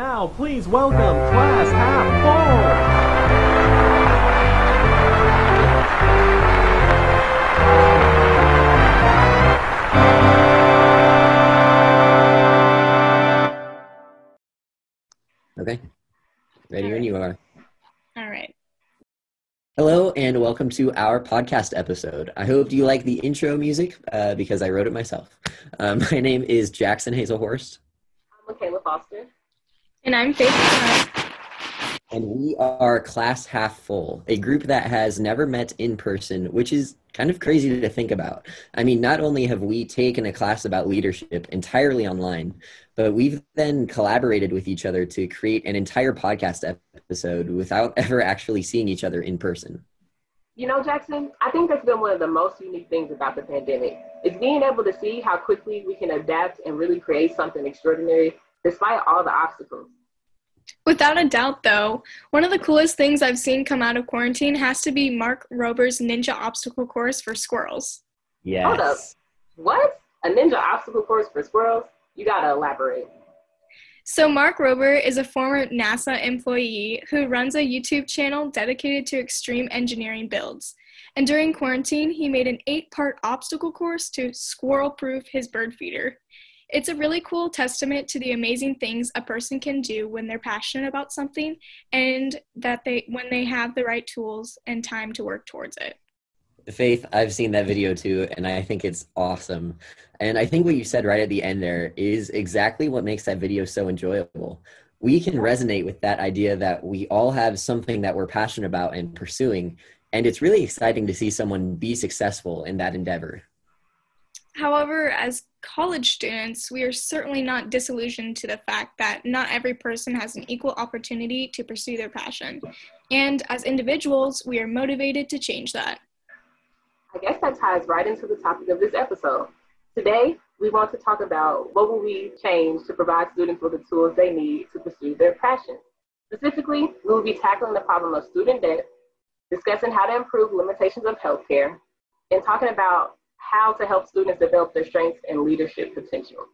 now, please welcome Class Half Full. Okay. Ready when you are. All right. Hello and welcome to our podcast episode. I hope you like the intro music uh, because I wrote it myself. Um, my name is Jackson Hazelhorst, I'm Michaela Foster. And I'm Faith. And we are Class Half Full, a group that has never met in person, which is kind of crazy to think about. I mean, not only have we taken a class about leadership entirely online, but we've then collaborated with each other to create an entire podcast episode without ever actually seeing each other in person. You know, Jackson, I think that's been one of the most unique things about the pandemic. Is being able to see how quickly we can adapt and really create something extraordinary despite all the obstacles. Without a doubt, though, one of the coolest things I've seen come out of quarantine has to be Mark Rober's Ninja Obstacle Course for squirrels. Yes. Hold up. What? A ninja obstacle course for squirrels? You gotta elaborate. So, Mark Rober is a former NASA employee who runs a YouTube channel dedicated to extreme engineering builds. And during quarantine, he made an eight part obstacle course to squirrel proof his bird feeder. It's a really cool testament to the amazing things a person can do when they're passionate about something and that they when they have the right tools and time to work towards it. Faith, I've seen that video too, and I think it's awesome. And I think what you said right at the end there is exactly what makes that video so enjoyable. We can resonate with that idea that we all have something that we're passionate about and pursuing. And it's really exciting to see someone be successful in that endeavor. However, as college students, we are certainly not disillusioned to the fact that not every person has an equal opportunity to pursue their passion. And as individuals, we are motivated to change that. I guess that ties right into the topic of this episode. Today, we want to talk about what will we change to provide students with the tools they need to pursue their passions. Specifically, we will be tackling the problem of student debt, discussing how to improve limitations of healthcare, and talking about how to help students develop their strengths and leadership potential.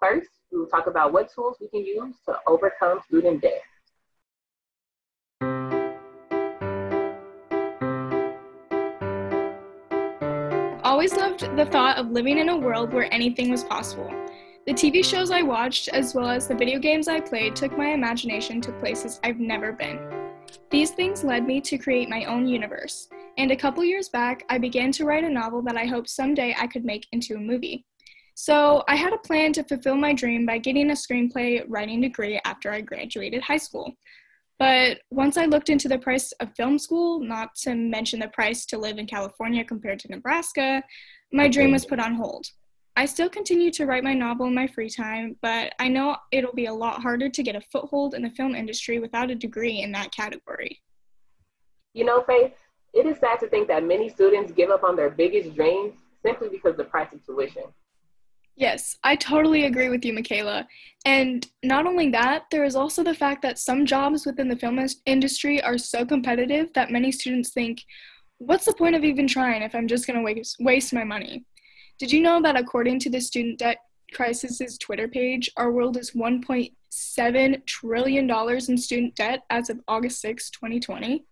First, we will talk about what tools we can use to overcome student debt. Always loved the thought of living in a world where anything was possible. The TV shows I watched, as well as the video games I played, took my imagination to places I've never been. These things led me to create my own universe, and a couple years back, I began to write a novel that I hoped someday I could make into a movie. So I had a plan to fulfill my dream by getting a screenplay writing degree after I graduated high school. But once I looked into the price of film school, not to mention the price to live in California compared to Nebraska, my dream was put on hold. I still continue to write my novel in my free time, but I know it'll be a lot harder to get a foothold in the film industry without a degree in that category. You know, Faith, it is sad to think that many students give up on their biggest dreams simply because of the price of tuition. Yes, I totally agree with you, Michaela. And not only that, there is also the fact that some jobs within the film industry are so competitive that many students think, what's the point of even trying if I'm just going to waste, waste my money? Did you know that according to the Student Debt Crisis's Twitter page, our world is $1.7 trillion in student debt as of August 6, 2020?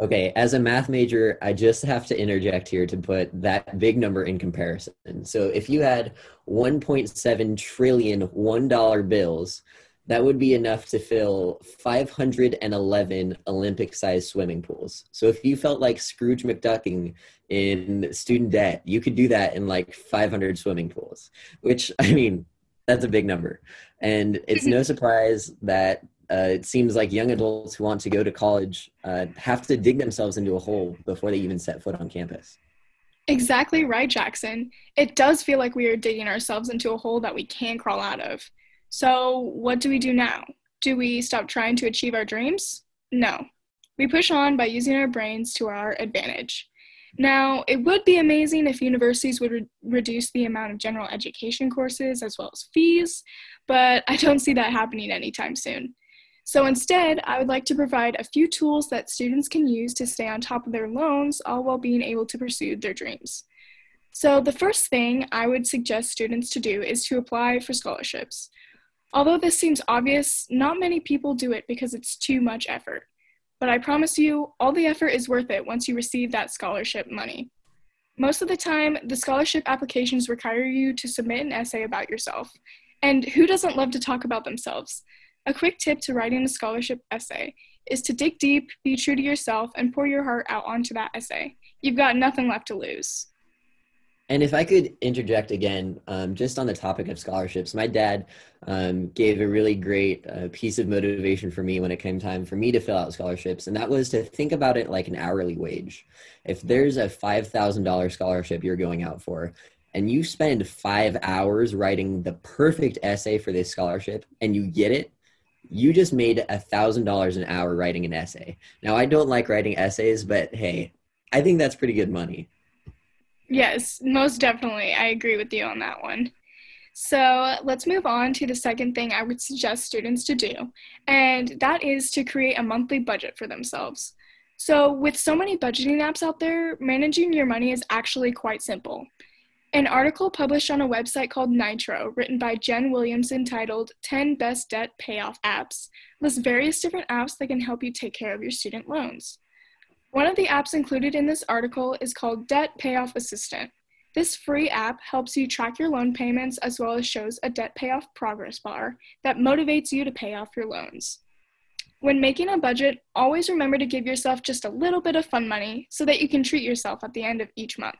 Okay, as a math major, I just have to interject here to put that big number in comparison. So if you had 1.7 trillion $1 bills, that would be enough to fill 511 Olympic sized swimming pools. So if you felt like Scrooge McDucking in student debt, you could do that in like 500 swimming pools, which I mean, that's a big number. And it's no surprise that uh, it seems like young adults who want to go to college uh, have to dig themselves into a hole before they even set foot on campus. Exactly right, Jackson. It does feel like we are digging ourselves into a hole that we can't crawl out of. So, what do we do now? Do we stop trying to achieve our dreams? No. We push on by using our brains to our advantage. Now, it would be amazing if universities would re- reduce the amount of general education courses as well as fees, but I don't see that happening anytime soon. So instead, I would like to provide a few tools that students can use to stay on top of their loans, all while being able to pursue their dreams. So, the first thing I would suggest students to do is to apply for scholarships. Although this seems obvious, not many people do it because it's too much effort. But I promise you, all the effort is worth it once you receive that scholarship money. Most of the time, the scholarship applications require you to submit an essay about yourself. And who doesn't love to talk about themselves? A quick tip to writing a scholarship essay is to dig deep, be true to yourself, and pour your heart out onto that essay. You've got nothing left to lose. And if I could interject again, um, just on the topic of scholarships, my dad um, gave a really great uh, piece of motivation for me when it came time for me to fill out scholarships, and that was to think about it like an hourly wage. If there's a $5,000 scholarship you're going out for, and you spend five hours writing the perfect essay for this scholarship, and you get it, you just made a thousand dollars an hour writing an essay. Now I don't like writing essays, but hey, I think that's pretty good money. Yes, most definitely. I agree with you on that one. So let's move on to the second thing I would suggest students to do, and that is to create a monthly budget for themselves. So, with so many budgeting apps out there, managing your money is actually quite simple. An article published on a website called Nitro, written by Jen Williamson, titled 10 Best Debt Payoff Apps, lists various different apps that can help you take care of your student loans. One of the apps included in this article is called Debt Payoff Assistant. This free app helps you track your loan payments as well as shows a debt payoff progress bar that motivates you to pay off your loans. When making a budget, always remember to give yourself just a little bit of fun money so that you can treat yourself at the end of each month.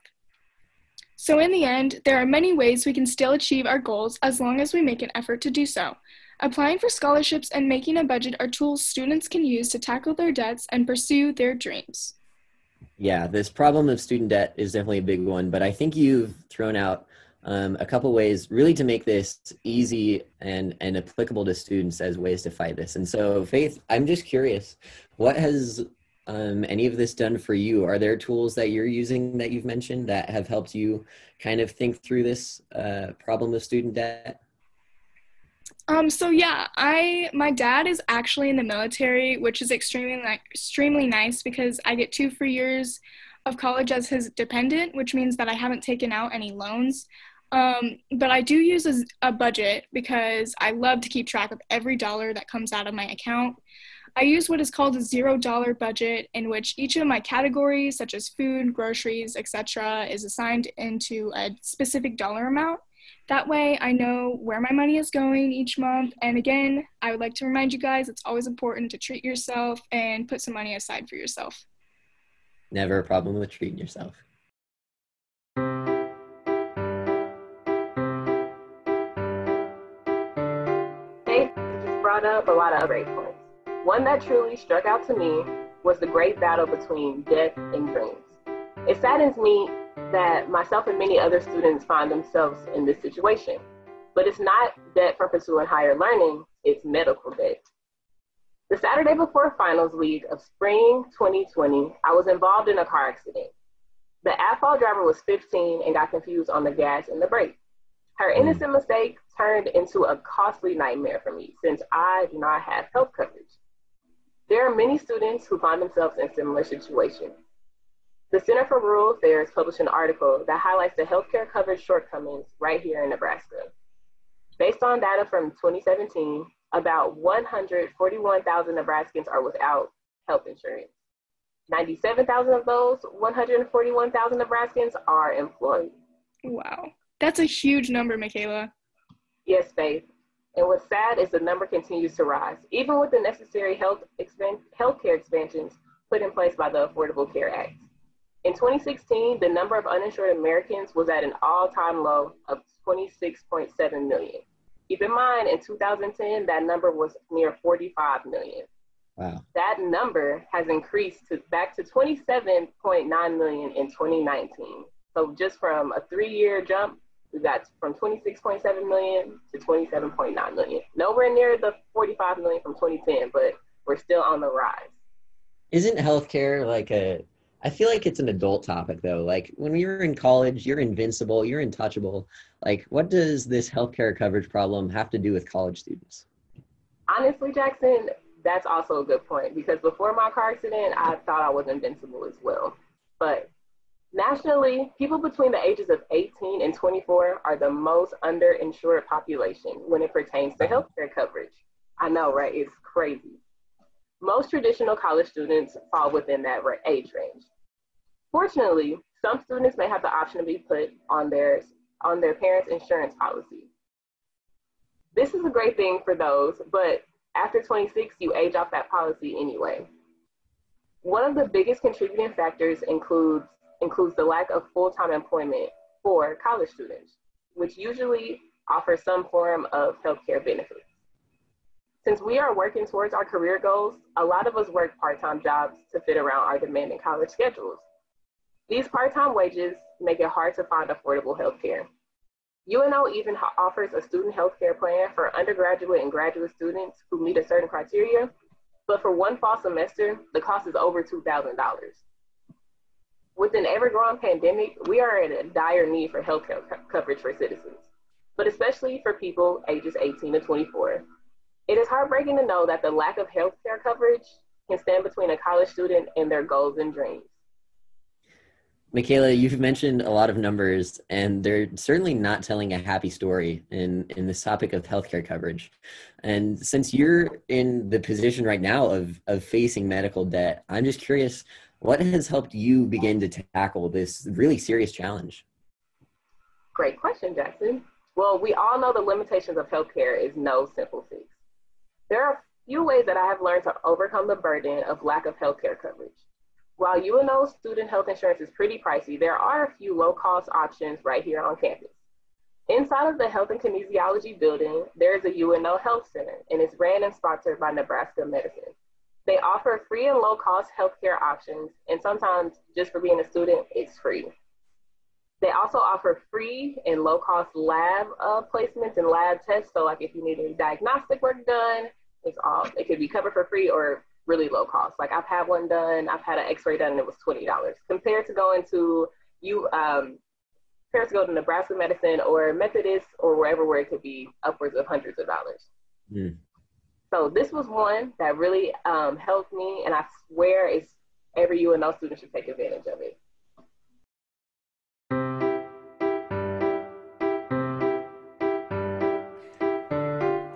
So, in the end, there are many ways we can still achieve our goals as long as we make an effort to do so. Applying for scholarships and making a budget are tools students can use to tackle their debts and pursue their dreams. Yeah, this problem of student debt is definitely a big one, but I think you've thrown out um, a couple ways really to make this easy and, and applicable to students as ways to fight this. And so, Faith, I'm just curious, what has um, any of this done for you? Are there tools that you're using that you've mentioned that have helped you kind of think through this uh, problem of student debt? Um, so yeah, I my dad is actually in the military, which is extremely like extremely nice because I get two free years of college as his dependent, which means that I haven't taken out any loans. Um, but I do use a, a budget because I love to keep track of every dollar that comes out of my account. I use what is called a zero dollar budget, in which each of my categories, such as food, groceries, etc., is assigned into a specific dollar amount. That way, I know where my money is going each month. And again, I would like to remind you guys it's always important to treat yourself and put some money aside for yourself. Never a problem with treating yourself. They just brought up a lot of other points. One that truly struck out to me was the great battle between death and dreams. It saddens me that myself and many other students find themselves in this situation. But it's not debt for pursuing higher learning, it's medical debt. The Saturday before finals week of spring 2020, I was involved in a car accident. The at-fault driver was 15 and got confused on the gas and the brake. Her hmm. innocent mistake turned into a costly nightmare for me since I do not have health coverage. There are many students who find themselves in similar situations. The Center for Rural Affairs published an article that highlights the healthcare coverage shortcomings right here in Nebraska. Based on data from 2017, about 141,000 Nebraskans are without health insurance. 97,000 of those 141,000 Nebraskans are employed. Wow. That's a huge number, Michaela. Yes, Faith. And what's sad is the number continues to rise, even with the necessary health healthcare expansions put in place by the Affordable Care Act. In 2016, the number of uninsured Americans was at an all-time low of 26.7 million. Keep in mind, in 2010, that number was near 45 million. Wow. That number has increased to back to 27.9 million in 2019. So just from a three-year jump, we got from 26.7 million to 27.9 million. Nowhere near the 45 million from 2010, but we're still on the rise. Isn't healthcare like a I feel like it's an adult topic though. Like when you're in college, you're invincible, you're untouchable. Like what does this healthcare coverage problem have to do with college students? Honestly, Jackson, that's also a good point because before my car accident, I thought I was invincible as well. But Nationally, people between the ages of 18 and 24 are the most underinsured population when it pertains to healthcare coverage. I know, right? It's crazy. Most traditional college students fall within that age range. Fortunately, some students may have the option to be put on their, on their parents' insurance policy. This is a great thing for those, but after 26, you age off that policy anyway. One of the biggest contributing factors includes includes the lack of full-time employment for college students, which usually offers some form of healthcare benefits. Since we are working towards our career goals, a lot of us work part-time jobs to fit around our demanding college schedules. These part-time wages make it hard to find affordable healthcare. UNO even offers a student healthcare plan for undergraduate and graduate students who meet a certain criteria, but for one fall semester, the cost is over $2,000. With an ever growing pandemic, we are in a dire need for health co- coverage for citizens, but especially for people ages 18 to 24. It is heartbreaking to know that the lack of health care coverage can stand between a college student and their goals and dreams. Michaela, you've mentioned a lot of numbers, and they're certainly not telling a happy story in, in this topic of healthcare coverage. And since you're in the position right now of, of facing medical debt, I'm just curious what has helped you begin to tackle this really serious challenge? Great question, Jackson. Well, we all know the limitations of healthcare is no simple fix. There are a few ways that I have learned to overcome the burden of lack of healthcare coverage. While UNO student health insurance is pretty pricey, there are a few low cost options right here on campus. Inside of the Health and Kinesiology building, there is a UNO Health Center, and it's ran and sponsored by Nebraska Medicine. They offer free and low cost healthcare options, and sometimes just for being a student, it's free. They also offer free and low cost lab uh, placements and lab tests. So, like if you need any diagnostic work done, it's all it could be covered for free or really low cost. Like I've had one done, I've had an X-ray done, and it was twenty dollars compared to going to you um, compared to go to Nebraska Medicine or Methodist or wherever where it could be upwards of hundreds of dollars. Mm. So this was one that really um, helped me, and I swear it's every UNO student should take advantage of it.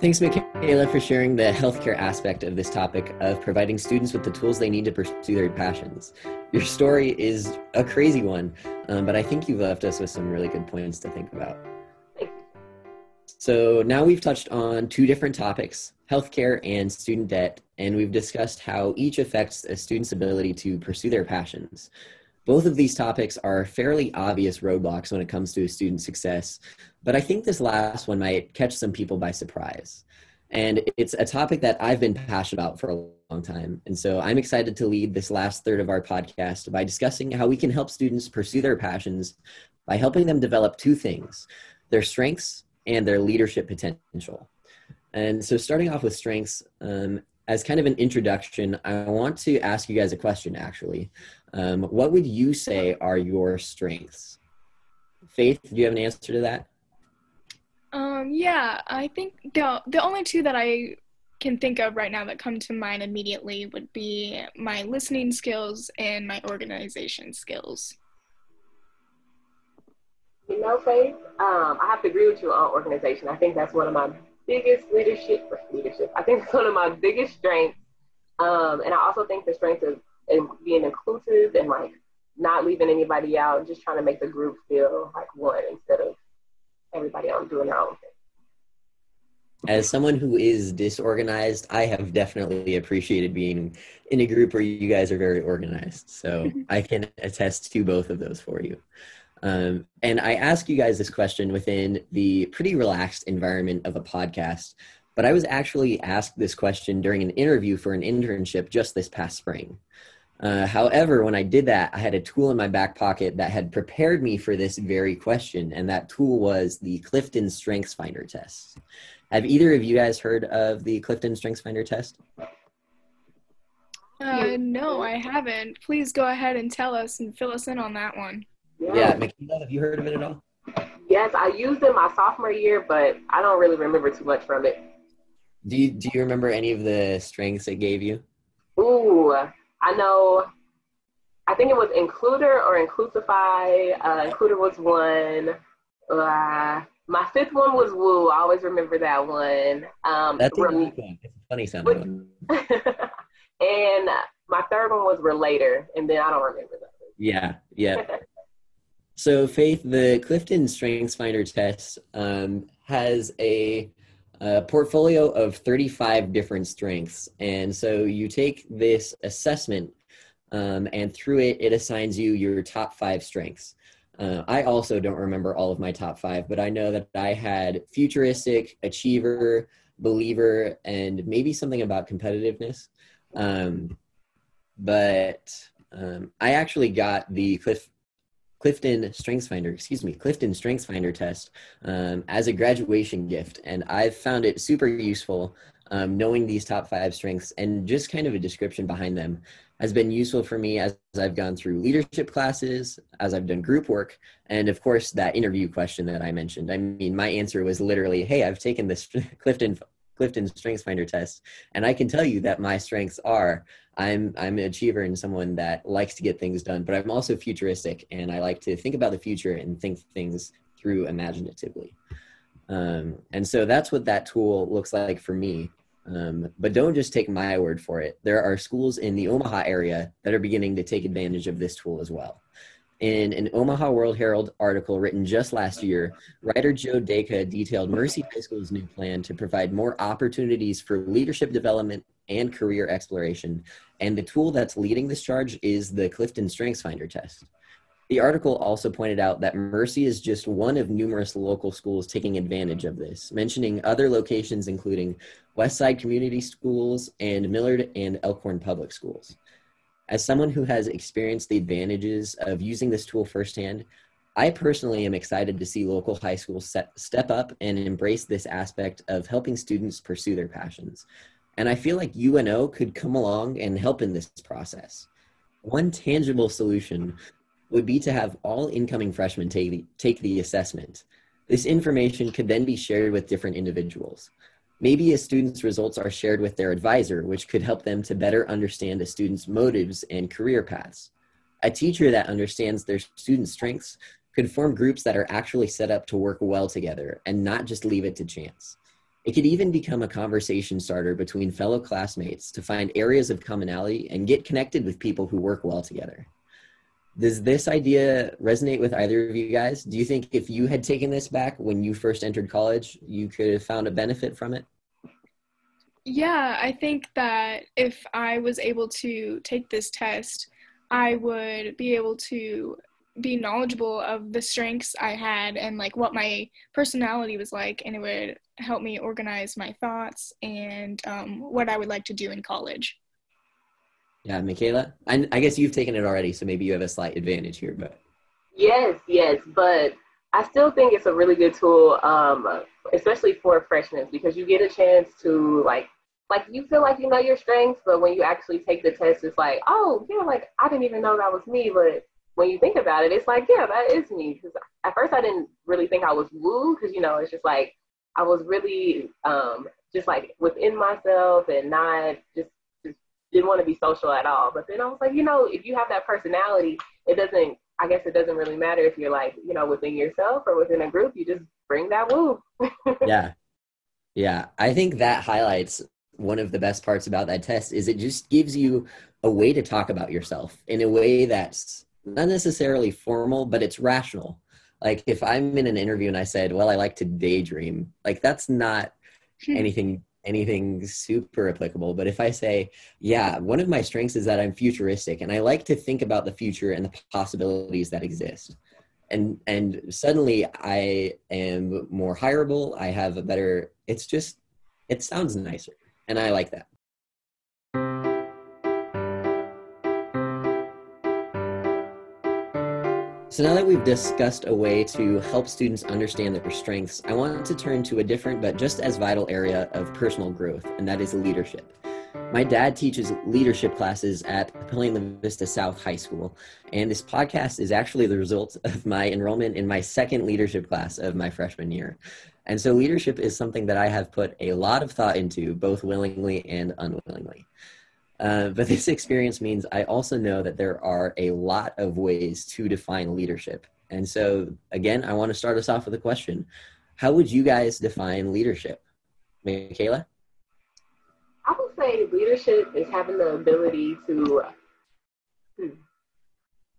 Thanks, Michaela, for sharing the healthcare aspect of this topic of providing students with the tools they need to pursue their passions. Your story is a crazy one, um, but I think you've left us with some really good points to think about. So now we've touched on two different topics healthcare and student debt, and we've discussed how each affects a student's ability to pursue their passions. Both of these topics are fairly obvious roadblocks when it comes to a student success, but I think this last one might catch some people by surprise. And it's a topic that I've been passionate about for a long time. And so I'm excited to lead this last third of our podcast by discussing how we can help students pursue their passions by helping them develop two things their strengths and their leadership potential. And so, starting off with strengths, um, as kind of an introduction, I want to ask you guys a question actually. Um, what would you say are your strengths? Faith, do you have an answer to that? Um, yeah, I think the, the only two that I can think of right now that come to mind immediately would be my listening skills and my organization skills. Know, Faith, um, I have to agree with you on organization. I think that's one of my biggest leadership leadership. I think it's one of my biggest strengths. Um, and I also think the strength of in being inclusive and like not leaving anybody out, just trying to make the group feel like one instead of everybody else doing their own thing. As someone who is disorganized, I have definitely appreciated being in a group where you guys are very organized. So I can attest to both of those for you. Um, and I ask you guys this question within the pretty relaxed environment of a podcast, but I was actually asked this question during an interview for an internship just this past spring. Uh, however, when I did that, I had a tool in my back pocket that had prepared me for this very question, and that tool was the Clifton Strengths Finder test. Have either of you guys heard of the Clifton Strengths Finder test? Uh, no, I haven't. Please go ahead and tell us and fill us in on that one. Yeah. yeah, have you heard of it at all? Yes, I used it my sophomore year, but I don't really remember too much from it. Do you do you remember any of the strengths it gave you? Ooh, I know I think it was Includer or Inclusify. Uh, Includer was one. Uh, my fifth one was Woo. I always remember that one. Um, That's a Rem- good one. It's a funny sounding one. and my third one was Relator, and then I don't remember that. Yeah, yeah. So, Faith, the Clifton Strengths Finder test um, has a, a portfolio of 35 different strengths. And so you take this assessment, um, and through it, it assigns you your top five strengths. Uh, I also don't remember all of my top five, but I know that I had futuristic, achiever, believer, and maybe something about competitiveness. Um, but um, I actually got the Cliff, Clifton Strengths Finder, excuse me, Clifton Strengths Finder test um, as a graduation gift, and I've found it super useful. Um, knowing these top five strengths and just kind of a description behind them has been useful for me as, as I've gone through leadership classes, as I've done group work, and of course that interview question that I mentioned. I mean, my answer was literally, "Hey, I've taken this Clifton Clifton Strengths Finder test, and I can tell you that my strengths are I'm I'm an achiever and someone that likes to get things done, but I'm also futuristic and I like to think about the future and think things through imaginatively. Um, and so that's what that tool looks like for me. Um, but don't just take my word for it. There are schools in the Omaha area that are beginning to take advantage of this tool as well. In an Omaha World Herald article written just last year, writer Joe Dejka detailed Mercy High School's new plan to provide more opportunities for leadership development and career exploration. And the tool that's leading this charge is the Clifton Strengths Finder test. The article also pointed out that Mercy is just one of numerous local schools taking advantage of this, mentioning other locations including Westside Community Schools and Millard and Elkhorn Public Schools. As someone who has experienced the advantages of using this tool firsthand, I personally am excited to see local high schools step up and embrace this aspect of helping students pursue their passions. And I feel like UNO could come along and help in this process. One tangible solution would be to have all incoming freshmen take the, take the assessment. This information could then be shared with different individuals. Maybe a student's results are shared with their advisor, which could help them to better understand a student's motives and career paths. A teacher that understands their students' strengths could form groups that are actually set up to work well together and not just leave it to chance. It could even become a conversation starter between fellow classmates to find areas of commonality and get connected with people who work well together. Does this idea resonate with either of you guys? Do you think if you had taken this back when you first entered college, you could have found a benefit from it? Yeah, I think that if I was able to take this test, I would be able to be knowledgeable of the strengths I had and like what my personality was like, and it would help me organize my thoughts and um, what I would like to do in college. Yeah, Michaela, I, I guess you've taken it already, so maybe you have a slight advantage here. But Yes, yes, but I still think it's a really good tool, um, especially for freshmen, because you get a chance to like, like you feel like you know your strengths, but when you actually take the test, it's like, oh yeah, like I didn't even know that was me. But when you think about it, it's like, yeah, that is me. Because at first I didn't really think I was woo, because you know it's just like I was really um, just like within myself and not just just didn't want to be social at all. But then I was like, you know, if you have that personality, it doesn't I guess it doesn't really matter if you're like, you know, within yourself or within a group, you just bring that woo. yeah, yeah, I think that highlights one of the best parts about that test is it just gives you a way to talk about yourself in a way that's not necessarily formal, but it's rational. Like if I'm in an interview and I said, "Well, I like to daydream," like that's not anything anything super applicable. But if I say, yeah, one of my strengths is that I'm futuristic and I like to think about the future and the possibilities that exist. And and suddenly I am more hireable. I have a better it's just it sounds nicer. And I like that. So now that we've discussed a way to help students understand their strengths, I want to turn to a different but just as vital area of personal growth, and that is leadership. My dad teaches leadership classes at La Vista South High School, and this podcast is actually the result of my enrollment in my second leadership class of my freshman year. And so leadership is something that I have put a lot of thought into, both willingly and unwillingly. Uh, but this experience means I also know that there are a lot of ways to define leadership. And so, again, I want to start us off with a question How would you guys define leadership? Michaela? I would say leadership is having the ability to. Hmm.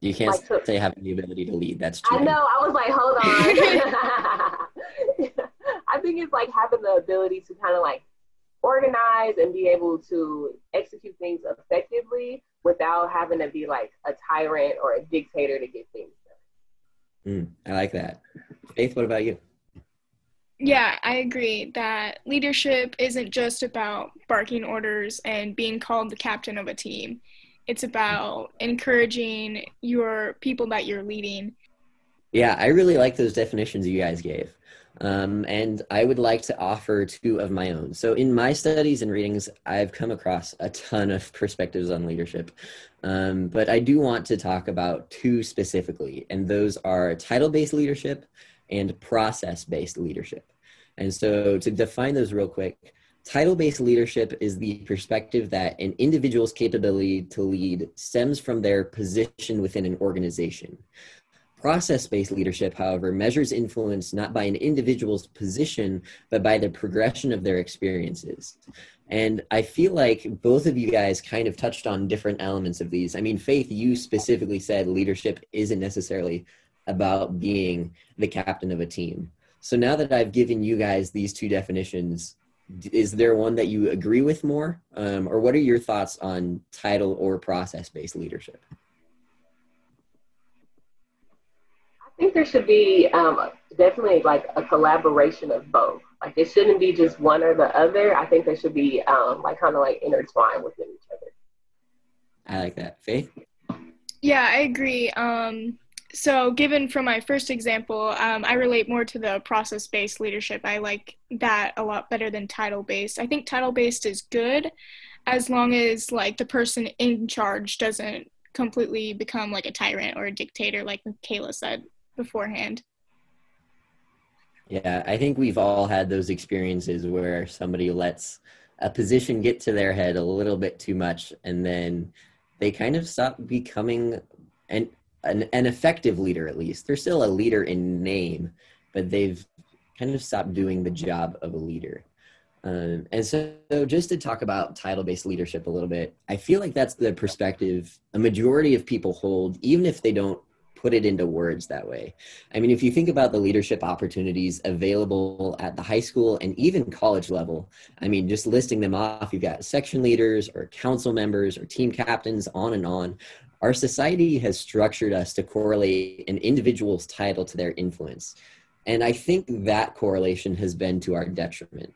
You can't Like to- say having the ability to lead. That's true. I know. I was like, hold on. I think it's like having the ability to kind of like organize and be able to execute things effectively without having to be like a tyrant or a dictator to get things done. Mm, I like that. Faith, what about you? Yeah, I agree that leadership isn't just about barking orders and being called the captain of a team. It's about encouraging your people that you're leading. Yeah, I really like those definitions you guys gave. Um, and I would like to offer two of my own. So, in my studies and readings, I've come across a ton of perspectives on leadership. Um, but I do want to talk about two specifically, and those are title based leadership and process based leadership. And so, to define those real quick, title based leadership is the perspective that an individual's capability to lead stems from their position within an organization. Process based leadership, however, measures influence not by an individual's position, but by the progression of their experiences. And I feel like both of you guys kind of touched on different elements of these. I mean, Faith, you specifically said leadership isn't necessarily about being the captain of a team. So now that I've given you guys these two definitions, is there one that you agree with more? Um, or what are your thoughts on title or process based leadership? I think there should be um, definitely like a collaboration of both. Like it shouldn't be just one or the other. I think they should be um, like kind of like intertwined within each other. I like that. Faith? Yeah, I agree. Um, so, given from my first example, um, I relate more to the process based leadership. I like that a lot better than title based. I think title based is good as long as like the person in charge doesn't completely become like a tyrant or a dictator, like Kayla said beforehand. Yeah, I think we've all had those experiences where somebody lets a position get to their head a little bit too much, and then they kind of stop becoming an an, an effective leader. At least they're still a leader in name, but they've kind of stopped doing the job of a leader. Um, and so, so, just to talk about title-based leadership a little bit, I feel like that's the perspective a majority of people hold, even if they don't put it into words that way. I mean, if you think about the leadership opportunities available at the high school and even college level, I mean, just listing them off, you've got section leaders or council members or team captains, on and on. Our society has structured us to correlate an individual's title to their influence. And I think that correlation has been to our detriment.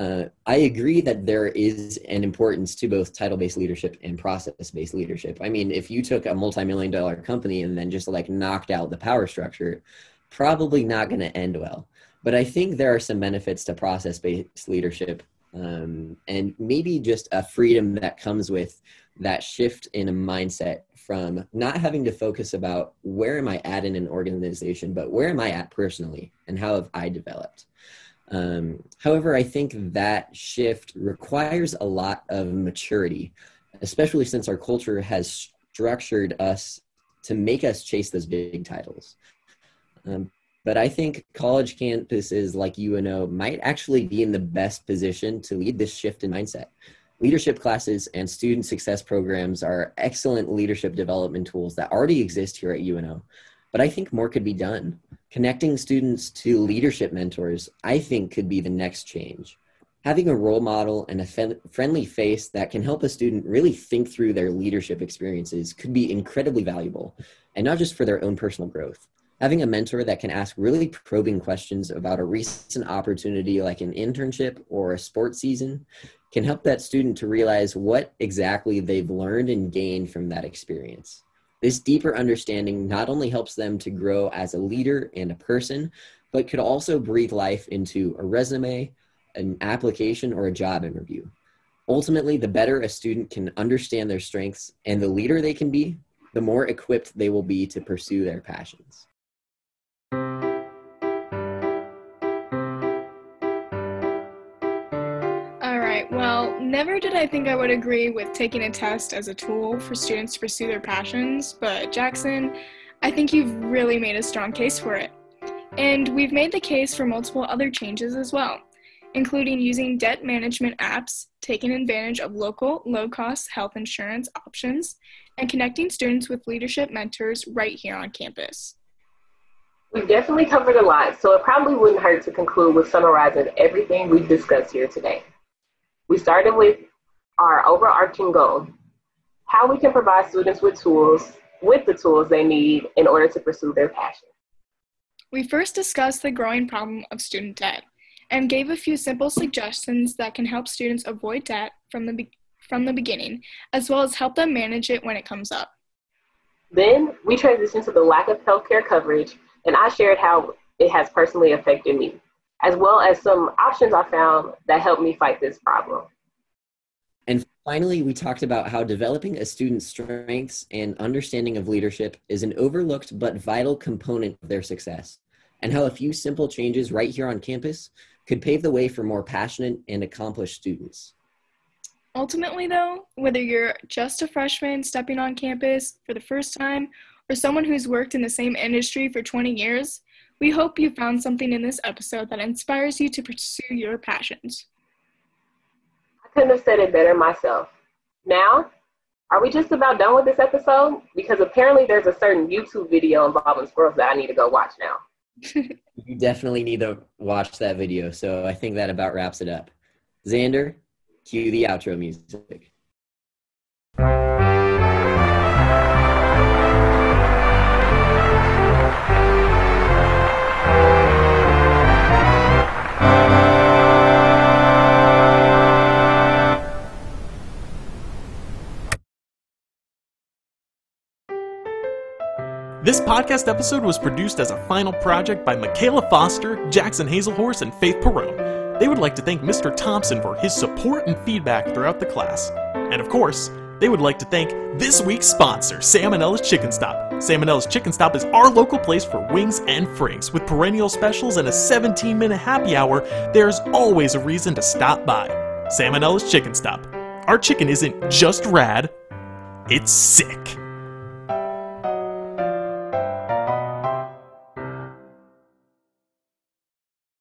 Uh, I agree that there is an importance to both title based leadership and process based leadership. I mean, if you took a multi million dollar company and then just like knocked out the power structure, probably not going to end well. But I think there are some benefits to process based leadership um, and maybe just a freedom that comes with that shift in a mindset from not having to focus about where am I at in an organization, but where am I at personally and how have I developed. Um, however, I think that shift requires a lot of maturity, especially since our culture has structured us to make us chase those big titles. Um, but I think college campuses like UNO might actually be in the best position to lead this shift in mindset. Leadership classes and student success programs are excellent leadership development tools that already exist here at UNO. But I think more could be done. Connecting students to leadership mentors, I think, could be the next change. Having a role model and a friendly face that can help a student really think through their leadership experiences could be incredibly valuable, and not just for their own personal growth. Having a mentor that can ask really probing questions about a recent opportunity like an internship or a sports season can help that student to realize what exactly they've learned and gained from that experience. This deeper understanding not only helps them to grow as a leader and a person, but could also breathe life into a resume, an application, or a job interview. Ultimately, the better a student can understand their strengths and the leader they can be, the more equipped they will be to pursue their passions. I think I would agree with taking a test as a tool for students to pursue their passions, but Jackson, I think you've really made a strong case for it. And we've made the case for multiple other changes as well, including using debt management apps, taking advantage of local, low cost health insurance options, and connecting students with leadership mentors right here on campus. We've definitely covered a lot, so it probably wouldn't hurt to conclude with summarizing everything we've discussed here today. We started with our overarching goal how we can provide students with tools, with the tools they need in order to pursue their passion. We first discussed the growing problem of student debt and gave a few simple suggestions that can help students avoid debt from the, be- from the beginning, as well as help them manage it when it comes up. Then we transitioned to the lack of healthcare coverage, and I shared how it has personally affected me, as well as some options I found that helped me fight this problem. Finally, we talked about how developing a student's strengths and understanding of leadership is an overlooked but vital component of their success, and how a few simple changes right here on campus could pave the way for more passionate and accomplished students. Ultimately, though, whether you're just a freshman stepping on campus for the first time or someone who's worked in the same industry for 20 years, we hope you found something in this episode that inspires you to pursue your passions. I couldn't have said it better myself. Now, are we just about done with this episode? Because apparently there's a certain YouTube video involving squirrels that I need to go watch now. you definitely need to watch that video, so I think that about wraps it up. Xander, cue the outro music. Podcast episode was produced as a final project by Michaela Foster, Jackson Hazelhorse, and Faith Perone. They would like to thank Mr. Thompson for his support and feedback throughout the class. And of course, they would like to thank this week's sponsor, Salmonella's Chicken Stop. Salmonella's Chicken Stop is our local place for wings and franks. With perennial specials and a 17 minute happy hour, there's always a reason to stop by. Salmonella's Chicken Stop. Our chicken isn't just rad, it's sick.